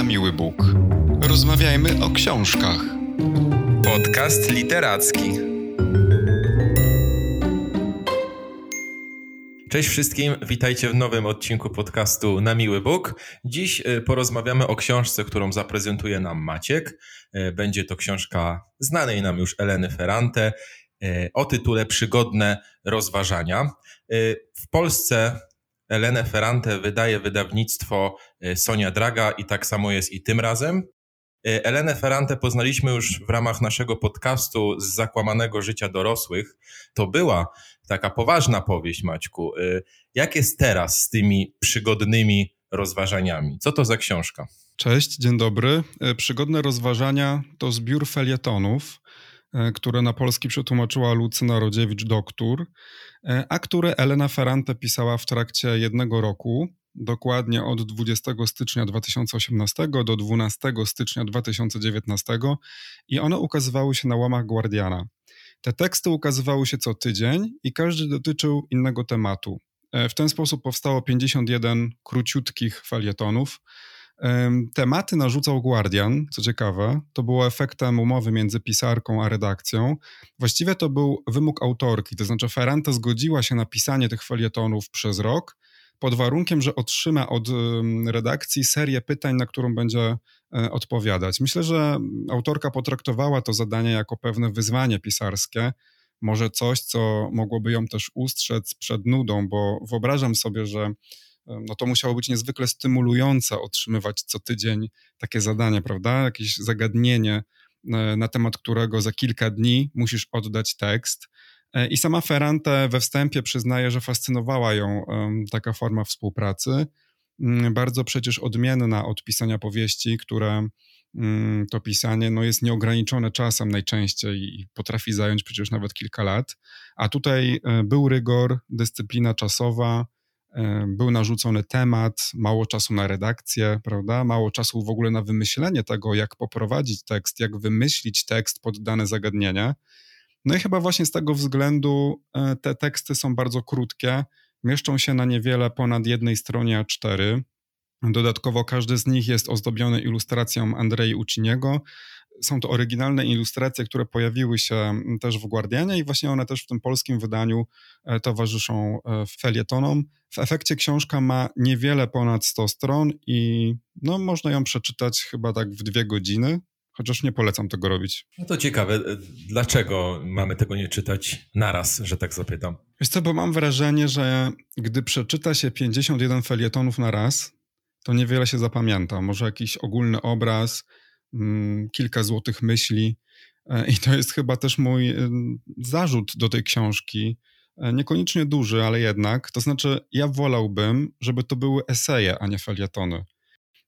na miły Bóg. Rozmawiajmy o książkach. Podcast literacki. Cześć wszystkim, witajcie w nowym odcinku podcastu Na Miły Bóg. Dziś y, porozmawiamy o książce, którą zaprezentuje nam Maciek. Y, będzie to książka znanej nam już Eleny Ferrante y, o tytule Przygodne rozważania. W Polsce Elenę Ferrante wydaje wydawnictwo Sonia Draga i tak samo jest i tym razem. Elenę Ferrante poznaliśmy już w ramach naszego podcastu z zakłamanego życia dorosłych. To była taka poważna powieść, Maćku. Y, jak jest teraz z tymi przygodnymi rozważaniami? Co to za książka? Cześć, dzień dobry. Przygodne rozważania to zbiór felietonów, które na polski przetłumaczyła Lucyna Rodziewicz-Doktor, a które Elena Ferrante pisała w trakcie jednego roku, dokładnie od 20 stycznia 2018 do 12 stycznia 2019 i one ukazywały się na łamach Guardiana. Te teksty ukazywały się co tydzień i każdy dotyczył innego tematu. E, w ten sposób powstało 51 króciutkich felietonów. Tematy narzucał Guardian, co ciekawe, to było efektem umowy między pisarką a redakcją. Właściwie to był wymóg autorki, to znaczy Ferrante zgodziła się na pisanie tych felietonów przez rok, pod warunkiem, że otrzyma od redakcji serię pytań, na którą będzie e, odpowiadać. Myślę, że autorka potraktowała to zadanie jako pewne wyzwanie pisarskie, może coś, co mogłoby ją też ustrzec przed nudą, bo wyobrażam sobie, że no to musiało być niezwykle stymulujące otrzymywać co tydzień takie zadanie, prawda? Jakieś zagadnienie, e, na temat którego za kilka dni musisz oddać tekst. E, I sama Ferrante we wstępie przyznaje, że fascynowała ją taka forma współpracy, mm, bardzo przecież odmienna od pisania powieści, które mm, to pisanie no, jest nieograniczone czasem najczęściej i potrafi zająć przecież nawet kilka lat. A tutaj e, był rygor, dyscyplina czasowa, był narzucony temat, mało czasu na redakcję, prawda? Mało czasu w ogóle na wymyślenie tego, jak poprowadzić tekst, jak wymyślić tekst pod dane zagadnienie. No i chyba właśnie z tego względu e, te teksty są bardzo krótkie, mieszczą się na niewiele ponad jednej stronie A4. Dodatkowo każdy z nich jest ozdobiony ilustracją Andrei Uciniego. Są to oryginalne ilustracje, które pojawiły się też w Guardianie i właśnie one też w tym polskim wydaniu e, towarzyszą e, felietonom. W efekcie książka ma niewiele ponad 100 stron i no, można ją przeczytać chyba tak w dwie godziny. Chociaż nie polecam tego robić. No to ciekawe, dlaczego mamy tego nie czytać naraz, że tak zapytam? Wiesz co, bo mam wrażenie, że gdy przeczyta się 51 felietonów na raz, to niewiele się zapamięta. Może jakiś ogólny obraz, mm, kilka złotych myśli. E, I to jest chyba też mój y, zarzut do tej książki. E, niekoniecznie duży, ale jednak. To znaczy, ja wolałbym, żeby to były eseje, a nie felietony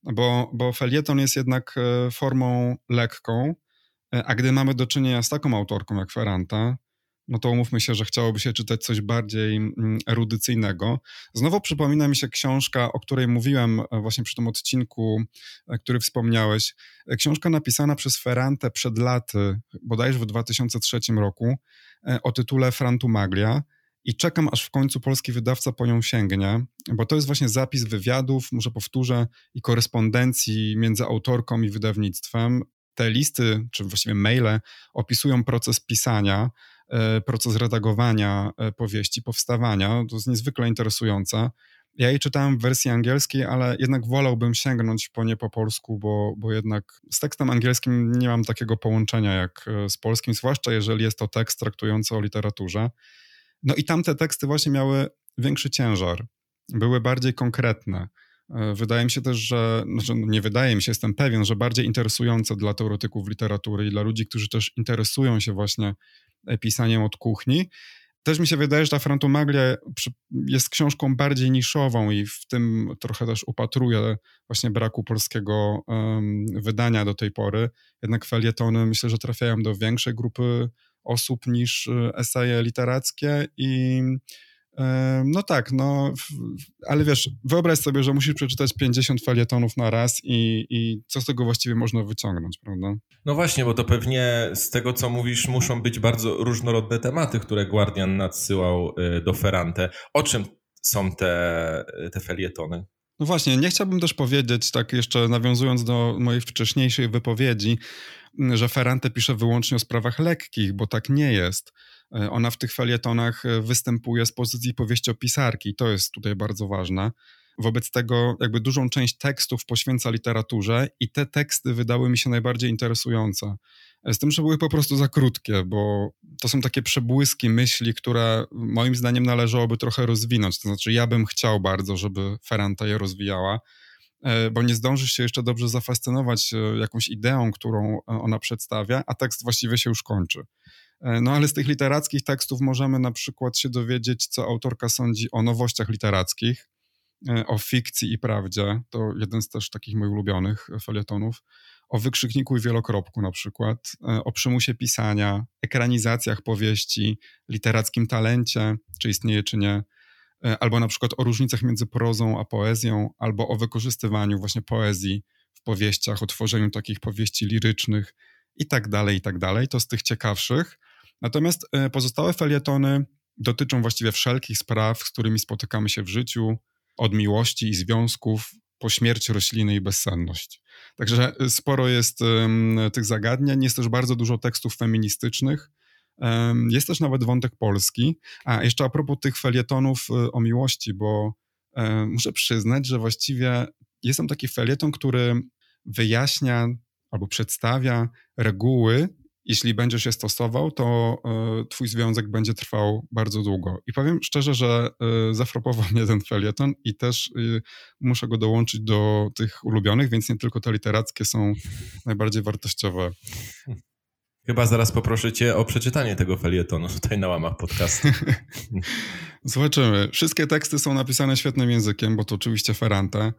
bo, bo felieton jest jednak e, formą lekką, a gdy mamy do czynienia z taką autorką jak Ferranta, no to umówmy się, że chciałoby się czytać coś bardziej mm, erudycyjnego. Znowu przypomina mi się książka, o której mówiłem e, właśnie przy tym odcinku, który wspomniałeś. Książka napisana przez Ferrante przed laty, bodajże w 2003 roku, o tytule Frantumaglia i czekam, aż w końcu polski wydawca po nią sięgnie, bo to jest właśnie zapis wywiadów, może powtórzę, i korespondencji między autorką i wydawnictwem. Te listy, czy właściwie maile, opisują proces pisania, e, proces redagowania e, powieści, powstawania. To jest niezwykle interesujące. Ja jej czytałem w wersji angielskiej, ale jednak wolałbym sięgnąć po nie po polsku, bo, bo jednak z tekstem angielskim nie mam takiego połączenia jak e, z polskim, zwłaszcza jeżeli jest to tekst traktujący o literaturze. No i tamte teksty właśnie miały większy ciężar, były bardziej konkretne. E, wydaje mi się też, że, znaczy no nie wydaje mi się, jestem pewien, że bardziej interesujące dla teoretyków literatury i dla ludzi, którzy też interesują się właśnie e, pisaniem od kuchni. Też mi się wydaje, że ta Frantumaglia jest książką bardziej niszową i w tym trochę też upatruję właśnie braku polskiego um, wydania do tej pory. Jednak felietony myślę, że trafiają do większej grupy osób niż y, eseje literackie i no tak, no, ale wiesz, wyobraź sobie, że musisz przeczytać 50 felietonów na raz i, i co z tego właściwie można wyciągnąć, prawda? No właśnie, bo to pewnie z tego, co mówisz, muszą być bardzo różnorodne tematy, które Guardian nadsyłał y, do Ferrante. O czym są te, te felietony? No właśnie, nie chciałbym też powiedzieć, tak jeszcze nawiązując do mojej wcześniejszej wypowiedzi, że Ferrante pisze wyłącznie o sprawach lekkich, bo tak nie jest. E, ona w tych felietonach e, występuje z pozycji powieściopisarki, to jest tutaj bardzo ważne. Wobec tego jakby dużą część tekstów poświęca literaturze i te teksty wydały mi się najbardziej interesujące. Z tym, że były po prostu za krótkie, bo to są takie przebłyski myśli, które moim zdaniem należałoby trochę rozwinąć. To znaczy, ja bym chciał bardzo, żeby Ferranta je rozwijała, e, bo nie zdążysz się jeszcze dobrze zafascynować e, jakąś ideą, którą ona przedstawia, a tekst właściwie się już kończy. E, no ale z tych literackich tekstów możemy na przykład się dowiedzieć, co autorka sądzi o nowościach literackich, o fikcji i prawdzie. To jeden z też takich moich ulubionych felietonów o wykrzykniku i wielokropku na przykład, e, o przymusie pisania, ekranizacjach powieści, literackim talencie, czy istnieje, czy nie, e, albo na przykład o różnicach między prozą a poezją, albo o wykorzystywaniu właśnie poezji w powieściach, o tworzeniu takich powieści lirycznych i tak dalej, i tak dalej. To z tych ciekawszych. Natomiast e, pozostałe felietony dotyczą właściwie wszelkich spraw, z którymi spotykamy się w życiu, od miłości i związków po śmierci rośliny i bezsenność. Także y, sporo jest um, tych zagadnień, jest też bardzo dużo tekstów feministycznych. Um, jest też nawet wątek polski. A jeszcze a propos tych felietonów y, o miłości, bo um, muszę przyznać, że właściwie jest tam taki felieton, który wyjaśnia albo przedstawia reguły jeśli będziesz je stosował, to y, twój związek będzie trwał bardzo długo. I powiem szczerze, że y, zafrapował mnie ten felieton i też y, muszę go dołączyć do tych ulubionych, więc nie tylko te literackie są najbardziej wartościowe. Chyba zaraz poproszę cię o przeczytanie tego felietonu tutaj na łamach podcastu. Zobaczymy. Wszystkie teksty są napisane świetnym językiem, bo to oczywiście Ferrante.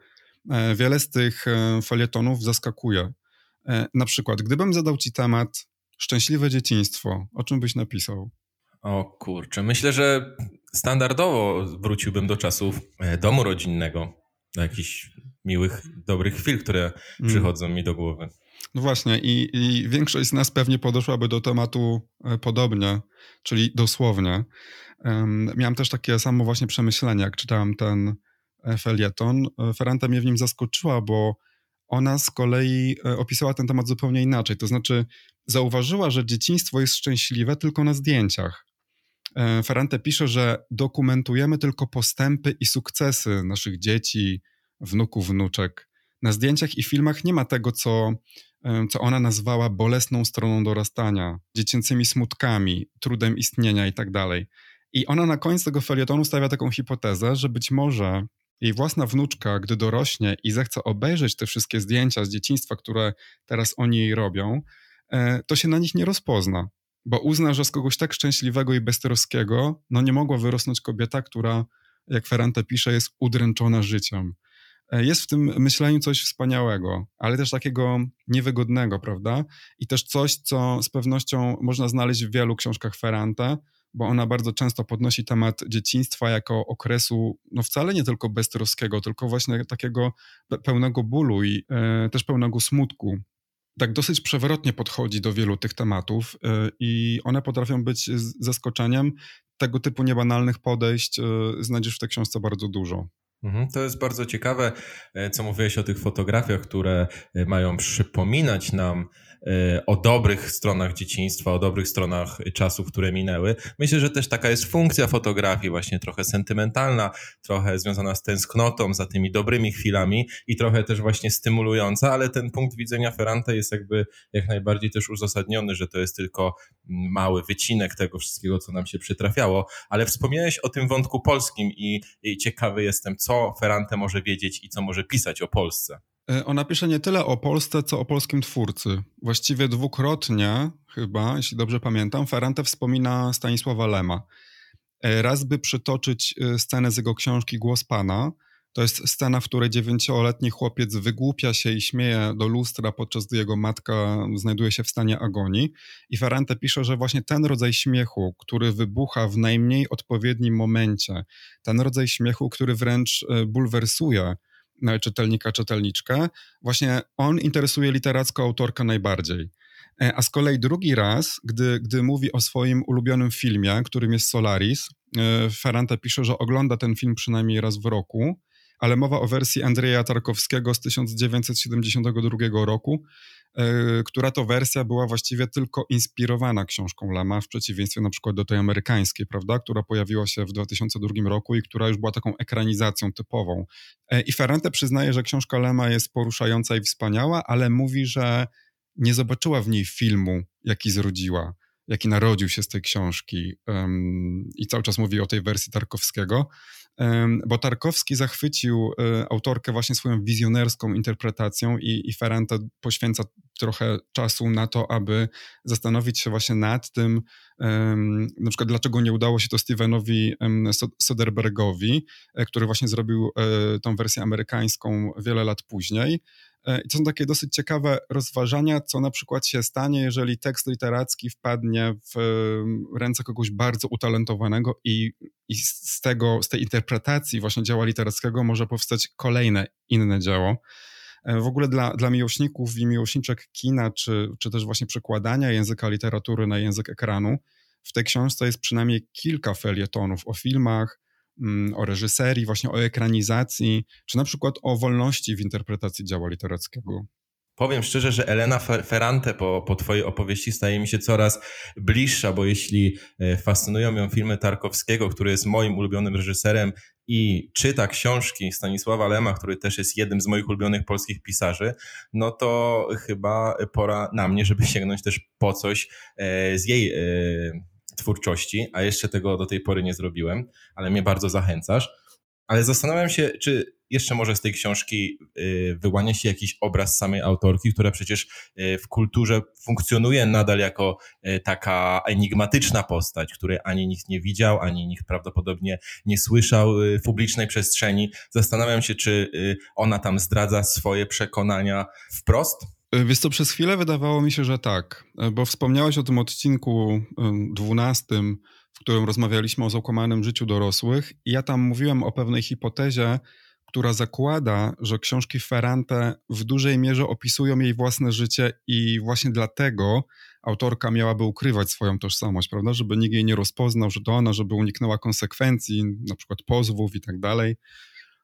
E, wiele z tych e, felietonów zaskakuje. E, na przykład, gdybym zadał ci temat Szczęśliwe dzieciństwo. O czym byś napisał? O kurczę, myślę, że standardowo wróciłbym do czasów e, domu rodzinnego, do jakichś miłych, dobrych chwil, które mm. przychodzą mi do głowy. No właśnie, i, i, większość z nas pewnie podeszłaby do tematu e, podobnie, czyli dosłownie. Um, miałem też takie samo właśnie przemyślenie, jak czytałem ten e, felieton. Ferranta mnie w nim zaskoczyła, bo ona z kolei opisała ten temat zupełnie inaczej. To znaczy, zauważyła, że dzieciństwo jest szczęśliwe tylko na zdjęciach. E, Ferrante pisze, że dokumentujemy tylko postępy i sukcesy naszych dzieci, wnuków, wnuczek. Na zdjęciach i filmach nie ma tego, co, e, co ona nazwała bolesną stroną dorastania, dziecięcymi smutkami, trudem istnienia itd. Tak I ona na koniec tego felietonu stawia taką hipotezę, że być może jej własna wnuczka, gdy dorośnie i zechce obejrzeć te wszystkie zdjęcia z dzieciństwa, które teraz oni jej robią, E, to się na nich nie rozpozna, bo uzna, że z kogoś tak szczęśliwego i beztroskiego no nie mogła wyrosnąć kobieta, która, jak Ferrante pisze, jest udręczona życiem. E, jest w tym myśleniu coś wspaniałego, ale też takiego niewygodnego, prawda? I też coś, co z pewnością można znaleźć w wielu książkach Ferrante, bo ona bardzo często podnosi temat dzieciństwa jako okresu, no wcale nie tylko beztroskiego, tylko właśnie takiego pełnego bólu i e, też pełnego smutku tak dosyć przewrotnie podchodzi do wielu tych tematów y, i one potrafią być zaskoczeniem. Tego typu niebanalnych podejść y, znajdziesz w tej książce bardzo dużo. Mhm, to jest bardzo ciekawe, e, co mówiłeś o tych fotografiach, które e, mają przypominać nam e, o dobrych stronach dzieciństwa, o dobrych stronach czasów, które minęły. Myślę, że też taka jest funkcja fotografii, właśnie trochę sentymentalna, trochę związana z tęsknotą za tymi dobrymi chwilami i trochę też właśnie stymulująca, ale ten punkt widzenia Ferrante jest jakby jak najbardziej też uzasadniony, że to jest tylko mały wycinek tego wszystkiego, co nam się przytrafiało. Ale wspomniałeś o tym wątku polskim i, i ciekawy jestem, co co Ferrante może wiedzieć i co może pisać o Polsce. E, ona pisze nie tyle o Polsce, co o polskim twórcy. Właściwie dwukrotnie, chyba, jeśli dobrze pamiętam, Ferrante wspomina Stanisława Lema. E, raz by przytoczyć e, scenę z jego książki Głos Pana, to jest scena, w której dziewięcioletni chłopiec wygłupia się i śmieje do lustra, podczas gdy jego matka znajduje się w stanie agonii. I Ferrante pisze, że właśnie ten rodzaj śmiechu, który wybucha w najmniej odpowiednim momencie, ten rodzaj śmiechu, który wręcz bulwersuje czytelnika, czytelniczkę, właśnie on interesuje literacko autorka najbardziej. E, a z kolei drugi raz, gdy, gdy mówi o swoim ulubionym filmie, którym jest Solaris, Ferrante pisze, że ogląda ten film przynajmniej raz w roku ale mowa o wersji Andrzeja Tarkowskiego z 1972 roku, E, która to wersja była właściwie tylko inspirowana książką Lema, w przeciwieństwie na przykład do tej amerykańskiej, prawda, która pojawiła się w 2002 roku i która już była taką ekranizacją typową. E, I Ferrante przyznaje, że książka Lema jest poruszająca i wspaniała, ale mówi, że nie zobaczyła w niej filmu, jaki zrodziła jaki narodził się z tej książki i cały czas mówi o tej wersji Tarkowskiego, bo Tarkowski zachwycił um, autorkę właśnie swoją wizjonerską interpretacją i, i Ferrante poświęca trochę czasu na to, aby zastanowić się właśnie nad tym, na przykład dlaczego nie udało się to Stevenowi Soderbergowi, e, który właśnie zrobił e, tą wersję amerykańską wiele lat później. E, I to są takie dosyć ciekawe rozważania, co na przykład się stanie, jeżeli tekst literacki wpadnie w ręce kogoś bardzo utalentowanego i, i z, tego, z tej interpretacji właśnie dzieła literackiego może powstać kolejne inne dzieło. E, w ogóle dla, dla miłośników i miłośniczek kina, czy, czy też właśnie przekładania języka literatury na język ekranu, w tej książce jest przynajmniej kilka felietonów o filmach, o reżyserii, właśnie o ekranizacji, czy na przykład o wolności w interpretacji dzieła literackiego. Powiem szczerze, że Elena Ferrante po, po Twojej opowieści staje mi się coraz bliższa, bo jeśli e, fascynują ją filmy Tarkowskiego, który jest moim ulubionym reżyserem i czyta książki Stanisława Lema, który też jest jednym z moich ulubionych polskich pisarzy, no to chyba pora na mnie, żeby sięgnąć też po coś e, z jej e, twórczości, a jeszcze tego do tej pory nie zrobiłem, ale mnie bardzo zachęcasz. Ale zastanawiam się, czy jeszcze może z tej książki y, wyłania się jakiś obraz samej autorki, która przecież y, w kulturze funkcjonuje nadal jako y, taka enigmatyczna postać, której ani nikt nie widział, ani nikt prawdopodobnie nie słyszał w publicznej przestrzeni. Zastanawiam się, czy ona tam zdradza swoje przekonania wprost. Wiesz co, przez chwilę wydawało mi się, że tak, bo wspomniałeś o tym odcinku dwunastym, w którym rozmawialiśmy o zakłamanym życiu dorosłych i ja tam mówiłem o pewnej hipotezie, która zakłada, że książki Ferrante w dużej mierze opisują jej własne życie i właśnie dlatego autorka miałaby ukrywać swoją tożsamość, prawda, żeby nikt jej nie rozpoznał, że to ona, żeby uniknęła konsekwencji, na przykład pozwów i tak dalej.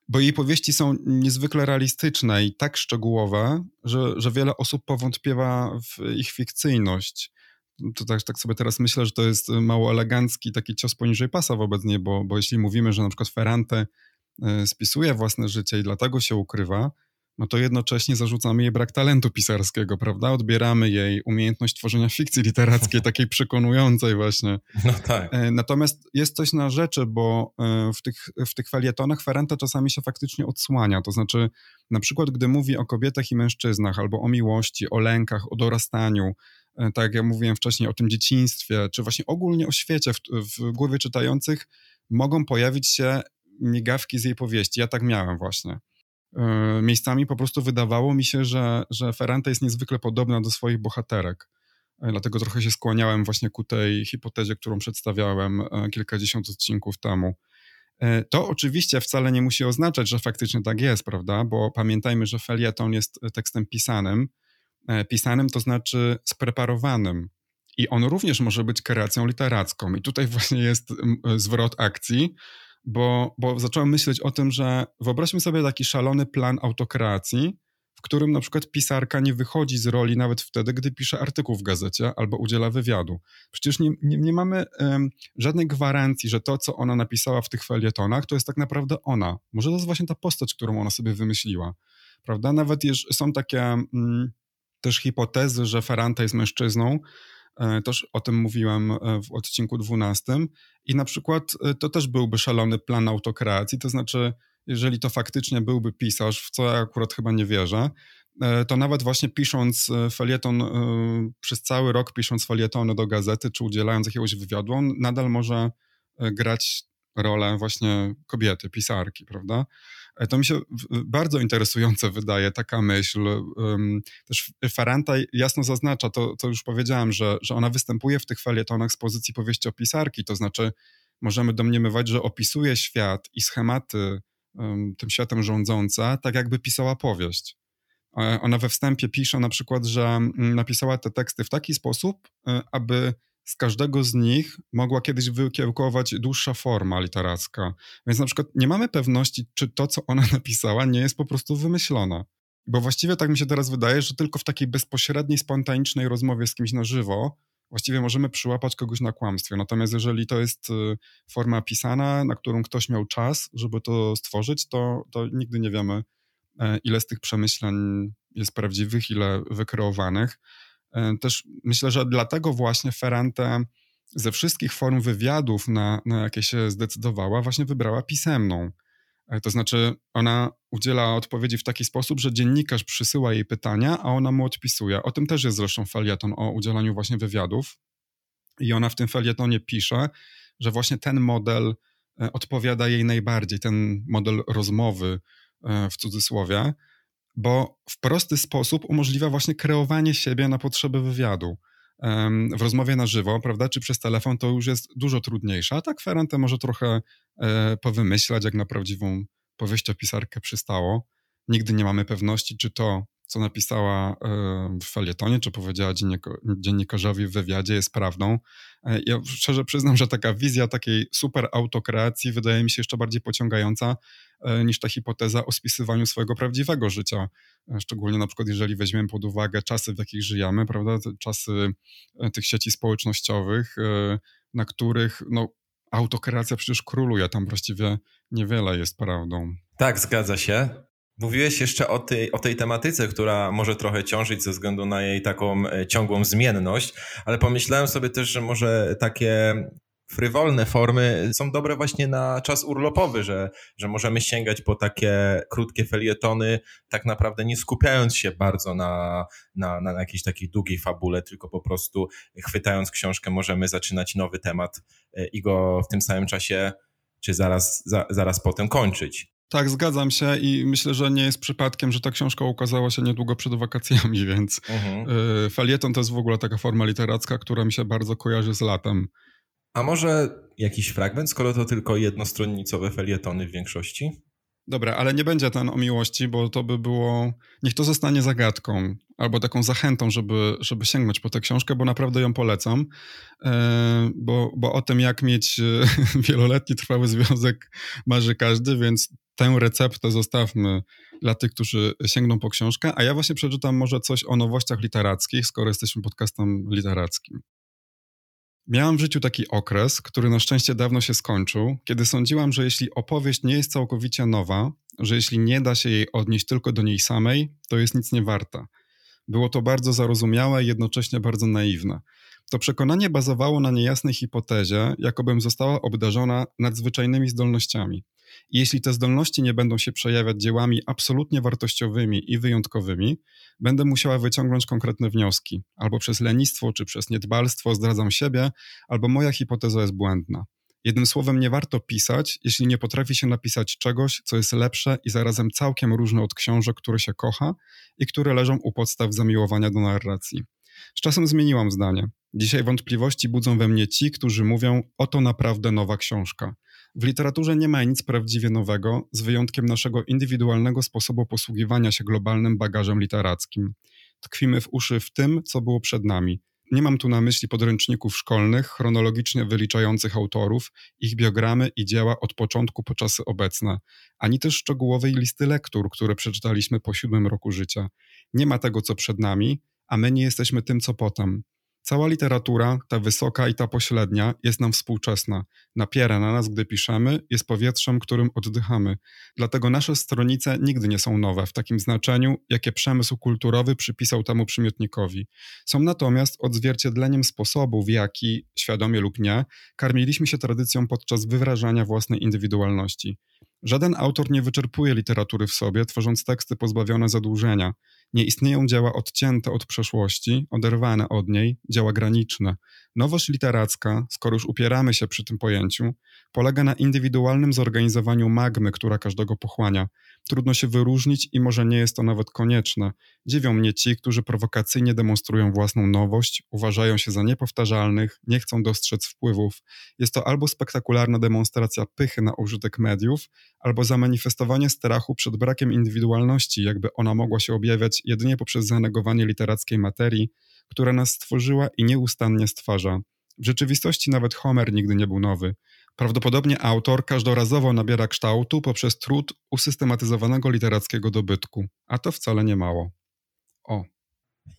Bo jej powieści są niezwykle realistyczne i tak szczegółowe, że, że wiele osób powątpiewa w ich fikcyjność. To tak, tak, sobie teraz myślę, że to jest mało elegancki taki cios poniżej pasa wobec niej, bo, bo jeśli mówimy, że na przykład Ferrante E, spisuje własne życie i dlatego się ukrywa, no to jednocześnie zarzucamy jej brak talentu pisarskiego, prawda? Odbieramy jej umiejętność tworzenia fikcji literackiej, takiej przekonującej właśnie. No tak. E, natomiast jest coś na rzeczy, bo e, w tych, w tych felietonach Ferenta czasami się faktycznie odsłania, to znaczy na przykład gdy mówi o kobietach i mężczyznach, albo o miłości, o lękach, o dorastaniu, tak jak ja mówiłem wcześniej, o tym dzieciństwie, czy właśnie ogólnie o świecie w, w głowie czytających, mogą pojawić się migawki z jej powieści. Ja tak miałem właśnie. E, miejscami po prostu wydawało mi się, że, że Ferrante jest niezwykle podobna do swoich bohaterek. E, dlatego trochę się skłaniałem właśnie ku tej hipotezie, którą przedstawiałem e, kilkadziesiąt odcinków temu. To oczywiście wcale nie musi oznaczać, że faktycznie tak jest, prawda? Bo pamiętajmy, że felieton jest tekstem pisanym. Pisanym to znaczy spreparowanym. I on również może być kreacją literacką. I tutaj właśnie jest zwrot akcji, bo, bo zacząłem myśleć o tym, że wyobraźmy sobie taki szalony plan autokreacji, w którym na przykład pisarka nie wychodzi z roli nawet wtedy, gdy pisze artykuł w gazecie albo udziela wywiadu. Przecież nie, nie, nie mamy um, żadnej gwarancji, że to, co ona napisała w tych felietonach, to jest tak naprawdę ona. Może to jest właśnie ta postać, którą ona sobie wymyśliła. Prawda? Nawet jeż, są takie mm, też hipotezy, że Ferrante jest mężczyzną, też o tym mówiłem e, w odcinku 12. I na przykład e, to też byłby szalony plan autokreacji, to znaczy, jeżeli to faktycznie byłby pisarz, w co ja akurat chyba nie wierzę, to nawet właśnie pisząc felieton, przez cały rok pisząc felietony do gazety, czy udzielając jakiegoś wywiadu, on nadal może grać rolę właśnie kobiety, pisarki, prawda? E, to mi się bardzo interesujące wydaje taka myśl. Też Faranta jasno zaznacza, to, to już powiedziałem, że, że ona występuje w tych felietonach z pozycji powieściopisarki, to znaczy możemy domniemywać, że opisuje świat i schematy tym światem rządząca, tak jakby pisała powieść. E, ona we wstępie pisze na przykład, że napisała te teksty w taki sposób, e, aby z każdego z nich mogła kiedyś wykiełkować dłuższa forma literacka. Więc na przykład nie mamy pewności, czy to, co ona napisała, nie jest po prostu wymyślone. Bo właściwie tak mi się teraz wydaje, że tylko w takiej bezpośredniej, spontanicznej rozmowie z kimś na żywo właściwie możemy przyłapać kogoś na kłamstwie. Natomiast jeżeli to jest y, forma pisana, na którą ktoś miał czas, żeby to stworzyć, to, to nigdy nie wiemy, e, ile z tych przemyśleń jest prawdziwych, ile wykreowanych. E, też myślę, że dlatego właśnie Ferrante ze wszystkich form wywiadów, na, na jakie się zdecydowała, właśnie wybrała pisemną. E, to znaczy, ona udziela odpowiedzi w taki sposób, że dziennikarz przysyła jej pytania, a ona mu odpisuje. O tym też jest zresztą felieton o udzielaniu właśnie wywiadów. I ona w tym felietonie pisze, że właśnie ten model e, odpowiada jej najbardziej, ten model rozmowy w cudzysłowie bo w prosty sposób umożliwia właśnie kreowanie siebie na potrzeby wywiadu. W rozmowie na żywo, prawda, czy przez telefon, to już jest dużo trudniejsze. A tak Ferrante może trochę e, powymyślać, jak na prawdziwą powieściopisarkę przystało. Nigdy nie mamy pewności, czy to, co napisała e, w felietonie, czy powiedziała dziennikarzowi w wywiadzie, jest prawdą. E, ja szczerze przyznam, że taka wizja takiej super autokreacji wydaje mi się jeszcze bardziej pociągająca niż ta hipoteza o spisywaniu swojego prawdziwego życia. Szczególnie na przykład, jeżeli weźmiemy pod uwagę czasy, w jakich żyjemy, prawda, czasy tych sieci społecznościowych, na których no, autokreacja przecież króluje, tam właściwie niewiele jest prawdą. Tak, zgadza się. Mówiłeś jeszcze o tej, o tej tematyce, która może trochę ciążyć ze względu na jej taką e, ciągłą zmienność, ale pomyślałem sobie też, że może takie frywolne formy są dobre właśnie na czas urlopowy, że, że możemy sięgać po takie krótkie felietony, tak naprawdę nie skupiając się bardzo na, na, na jakiejś takiej długiej fabule, tylko po prostu chwytając książkę możemy zaczynać nowy temat e, i go w tym samym czasie czy zaraz, za, zaraz potem kończyć. Tak, zgadzam się i myślę, że nie jest przypadkiem, że ta książka ukazała się niedługo przed wakacjami, więc mhm. Y, felieton to jest w ogóle taka forma literacka, która mi się bardzo kojarzy z latem. A może jakiś fragment, skoro to tylko jednostronnicowe felietony w większości? Dobra, ale nie będzie ten o miłości, bo to by było. Niech to zostanie zagadką albo taką zachętą, żeby, żeby sięgnąć po tę książkę, bo naprawdę ją polecam. E, bo, bo o tym, jak mieć e, wieloletni trwały związek, marzy każdy, więc tę receptę zostawmy dla tych, którzy sięgną po książkę. A ja właśnie przeczytam może coś o nowościach literackich, skoro jesteśmy podcastem literackim. Miałam w życiu taki okres, który na szczęście dawno się skończył, kiedy sądziłam, że jeśli opowieść nie jest całkowicie nowa, że jeśli nie da się jej odnieść tylko do niej samej, to jest nic nie warta. Było to bardzo zarozumiałe i jednocześnie bardzo naiwne. To przekonanie bazowało na niejasnej hipotezie, jakobym została obdarzona nadzwyczajnymi zdolnościami. Jeśli te zdolności nie będą się przejawiać dziełami absolutnie wartościowymi i wyjątkowymi, będę musiała wyciągnąć konkretne wnioski. Albo przez lenistwo, czy przez niedbalstwo zdradzam siebie, albo moja hipoteza jest błędna. Jednym słowem, nie warto pisać, jeśli nie potrafi się napisać czegoś, co jest lepsze i zarazem całkiem różne od książek, które się kocha i które leżą u podstaw zamiłowania do narracji. Z czasem zmieniłam zdanie. Dzisiaj wątpliwości budzą we mnie ci, którzy mówią: Oto naprawdę nowa książka. W literaturze nie ma nic prawdziwie nowego, z wyjątkiem naszego indywidualnego sposobu posługiwania się globalnym bagażem literackim. Tkwimy w uszy w tym, co było przed nami. Nie mam tu na myśli podręczników szkolnych, chronologicznie wyliczających autorów, ich biogramy i dzieła od początku po czasy obecne, ani też szczegółowej listy lektur, które przeczytaliśmy po siódmym roku życia. Nie ma tego, co przed nami, a my nie jesteśmy tym, co potem. Cała literatura, ta wysoka i ta pośrednia, jest nam współczesna. Napiera na nas, gdy piszemy, jest powietrzem, którym oddychamy. Dlatego nasze stronice nigdy nie są nowe w takim znaczeniu, jakie przemysł kulturowy przypisał temu przymiotnikowi. Są natomiast odzwierciedleniem sposobu, w jaki, świadomie lub nie, karmiliśmy się tradycją podczas wyrażania własnej indywidualności. Żaden autor nie wyczerpuje literatury w sobie, tworząc teksty pozbawione zadłużenia. Nie istnieją dzieła odcięte od przeszłości, oderwane od niej, dzieła graniczne. Nowość literacka, skoro już upieramy się przy tym pojęciu, polega na indywidualnym zorganizowaniu magmy, która każdego pochłania. Trudno się wyróżnić i może nie jest to nawet konieczne. Dziwią mnie ci, którzy prowokacyjnie demonstrują własną nowość, uważają się za niepowtarzalnych, nie chcą dostrzec wpływów. Jest to albo spektakularna demonstracja pychy na użytek mediów, albo zamanifestowanie strachu przed brakiem indywidualności, jakby ona mogła się objawiać jedynie poprzez zanegowanie literackiej materii, która nas stworzyła i nieustannie stwarza. W rzeczywistości nawet Homer nigdy nie był nowy. Prawdopodobnie autor każdorazowo nabiera kształtu poprzez trud usystematyzowanego literackiego dobytku, a to wcale nie mało. O,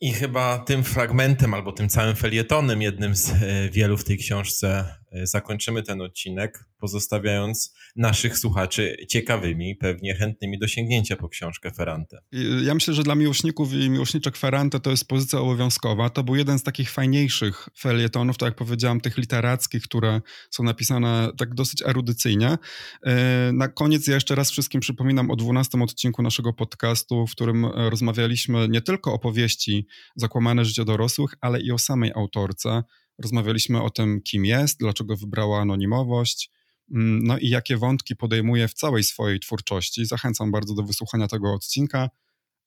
i chyba tym fragmentem albo tym całym felietonem, jednym z e, wielu w tej książce, e, zakończymy ten odcinek, pozostawiając naszych słuchaczy ciekawymi, pewnie chętnymi do sięgnięcia po książkę Ferrante. Ja myślę, że dla miłośników i miłośniczek Ferrante to jest pozycja obowiązkowa. To był jeden z takich fajniejszych felietonów, tak jak powiedziałam, tych literackich, które są napisane tak dosyć erudycyjnie. E, na koniec ja jeszcze raz wszystkim przypominam o 12 odcinku naszego podcastu, w którym rozmawialiśmy nie tylko o powieści Zakłamane życie dorosłych, ale i o samej autorce. Rozmawialiśmy o tym, kim jest, dlaczego wybrała anonimowość, mm, no i jakie wątki podejmuje w całej swojej twórczości. Zachęcam bardzo do wysłuchania tego odcinka.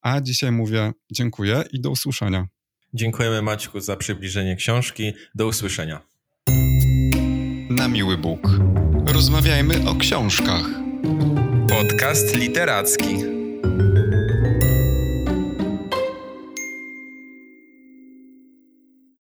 A dzisiaj mówię dziękuję i do usłyszenia. Dziękujemy Maćku za przybliżenie książki. Do usłyszenia. Na miły Bóg. Rozmawiajmy o książkach. Podcast literacki.